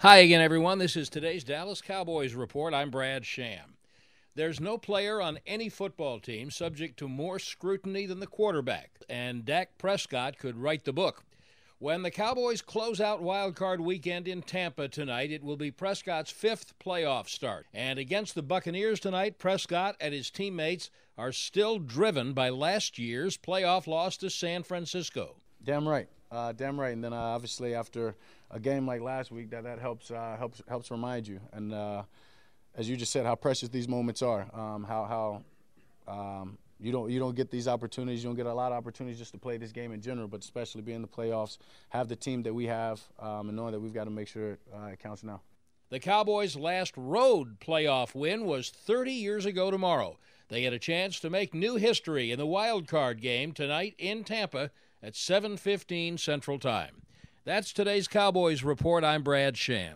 Hi again, everyone. This is today's Dallas Cowboys report. I'm Brad Sham. There's no player on any football team subject to more scrutiny than the quarterback, and Dak Prescott could write the book. When the Cowboys close out Wild Card weekend in Tampa tonight, it will be Prescott's fifth playoff start. And against the Buccaneers tonight, Prescott and his teammates are still driven by last year's playoff loss to San Francisco. Damn right. Uh, damn right. And then uh, obviously after a game like last week, that that helps uh, helps helps remind you. And uh, as you just said, how precious these moments are. Um, how how um, you don't you don't get these opportunities. You don't get a lot of opportunities just to play this game in general, but especially being in the playoffs, have the team that we have, um, and knowing that we've got to make sure uh, it counts now. The Cowboys' last road playoff win was 30 years ago tomorrow. They get a chance to make new history in the wild card game tonight in Tampa at 7:15 Central Time. That's today's Cowboys report. I'm Brad Sham.